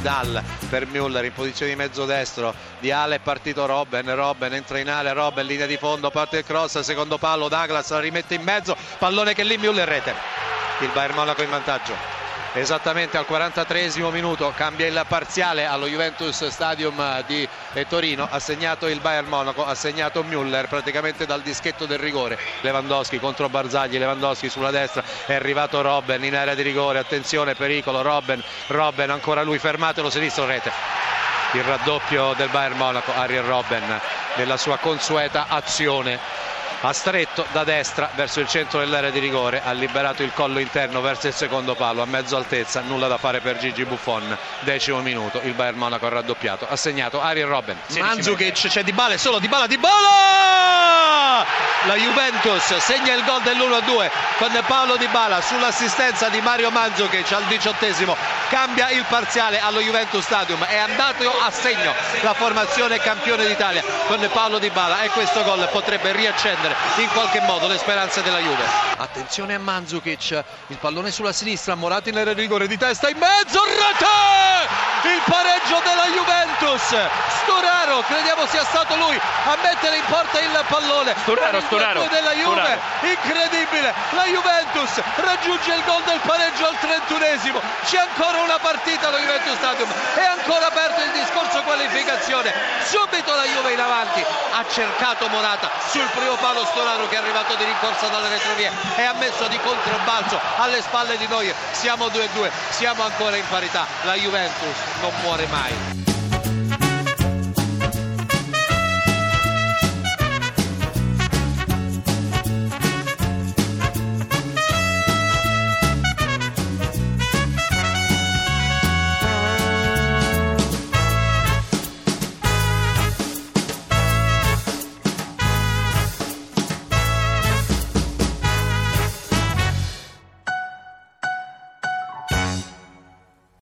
Müller per Müller in posizione di mezzo destro. Di Ale è partito Robben Robben entra in area Robben linea di fondo parte il cross secondo palo Douglas la rimette in mezzo pallone che lì Müller rete. Il Bayern Monaco in vantaggio esattamente al 43 minuto cambia il parziale allo Juventus Stadium di Torino. Ha segnato il Bayern Monaco ha segnato Müller praticamente dal dischetto del rigore. Lewandowski contro Barzagli Lewandowski sulla destra. È arrivato Robben in area di rigore. Attenzione pericolo Robben Robben ancora lui fermatelo sinistro rete. Il raddoppio del Bayern Monaco Ariel Robben nella sua consueta azione ha stretto da destra verso il centro dell'area di rigore ha liberato il collo interno verso il secondo palo a mezzo altezza nulla da fare per Gigi Buffon decimo minuto il Bayern Monaco ha raddoppiato ha segnato Ariel Robben Mandzukic c'è Di Bala solo Di Bala Di Bala la Juventus segna il gol dell'1-2 con Paolo Di Bala sull'assistenza di Mario Mandzukic al diciottesimo. Cambia il parziale allo Juventus Stadium. È andato a segno la formazione campione d'Italia con Paolo Di Bala e questo gol potrebbe riaccendere in qualche modo le speranze della Juve. Attenzione a Mandzukic il pallone sulla sinistra Morati nel rigore di testa in mezzo rete! Il pareggio della Juventus Storaro crediamo sia stato lui a mettere in porta il pallone. Storaro, Storaro della Juve. Incredibile. La Juventus raggiunge il gol del pareggio al 31esimo c'è ancora una partita allo Juventus Stadium. È ancora aperto il discorso qualificazione. Subito la Juve in avanti. Ha cercato Morata. Sul primo palo Storaro che è arrivato di rincorsa dalle retrovie. E ha messo di controbalzo alle spalle di noi siamo 2-2 siamo ancora in parità. La Juventus non muore mai